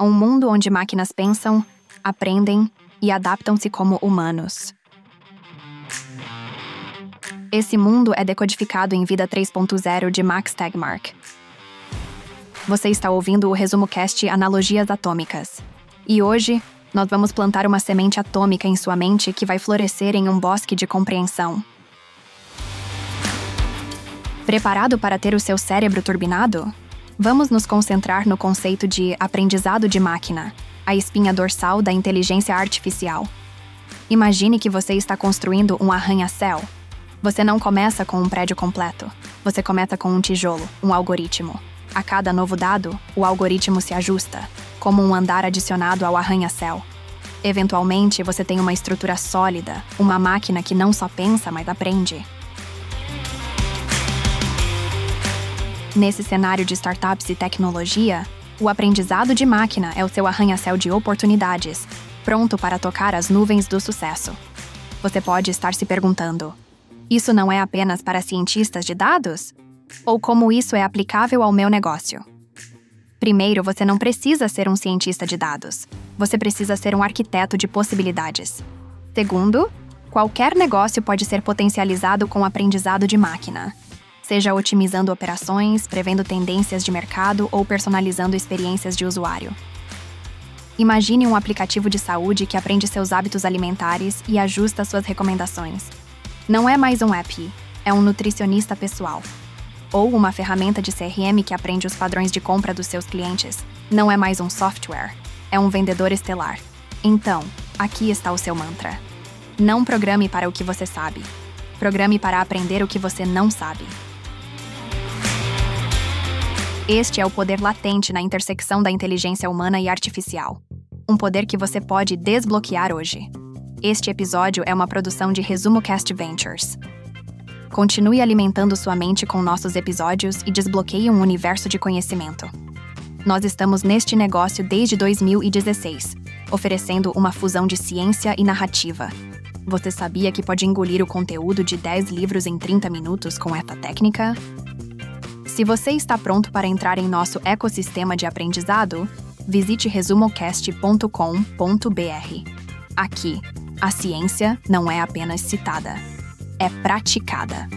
a um mundo onde máquinas pensam, aprendem e adaptam-se como humanos. Esse mundo é decodificado em Vida 3.0 de Max Tegmark. Você está ouvindo o resumo cast Analogias Atômicas. E hoje, nós vamos plantar uma semente atômica em sua mente que vai florescer em um bosque de compreensão. Preparado para ter o seu cérebro turbinado? Vamos nos concentrar no conceito de aprendizado de máquina, a espinha dorsal da inteligência artificial. Imagine que você está construindo um arranha-céu. Você não começa com um prédio completo. Você começa com um tijolo, um algoritmo. A cada novo dado, o algoritmo se ajusta, como um andar adicionado ao arranha-céu. Eventualmente, você tem uma estrutura sólida, uma máquina que não só pensa, mas aprende. Nesse cenário de startups e tecnologia, o aprendizado de máquina é o seu arranha-céu de oportunidades, pronto para tocar as nuvens do sucesso. Você pode estar se perguntando: isso não é apenas para cientistas de dados? Ou como isso é aplicável ao meu negócio? Primeiro, você não precisa ser um cientista de dados. Você precisa ser um arquiteto de possibilidades. Segundo, qualquer negócio pode ser potencializado com aprendizado de máquina seja otimizando operações, prevendo tendências de mercado ou personalizando experiências de usuário. Imagine um aplicativo de saúde que aprende seus hábitos alimentares e ajusta suas recomendações. Não é mais um app, é um nutricionista pessoal. Ou uma ferramenta de CRM que aprende os padrões de compra dos seus clientes. Não é mais um software, é um vendedor estelar. Então, aqui está o seu mantra. Não programe para o que você sabe. Programe para aprender o que você não sabe. Este é o poder latente na intersecção da inteligência humana e artificial. Um poder que você pode desbloquear hoje. Este episódio é uma produção de Resumo Cast Ventures. Continue alimentando sua mente com nossos episódios e desbloqueie um universo de conhecimento. Nós estamos neste negócio desde 2016, oferecendo uma fusão de ciência e narrativa. Você sabia que pode engolir o conteúdo de 10 livros em 30 minutos com essa técnica? Se você está pronto para entrar em nosso ecossistema de aprendizado, visite resumocast.com.br. Aqui, a ciência não é apenas citada, é praticada.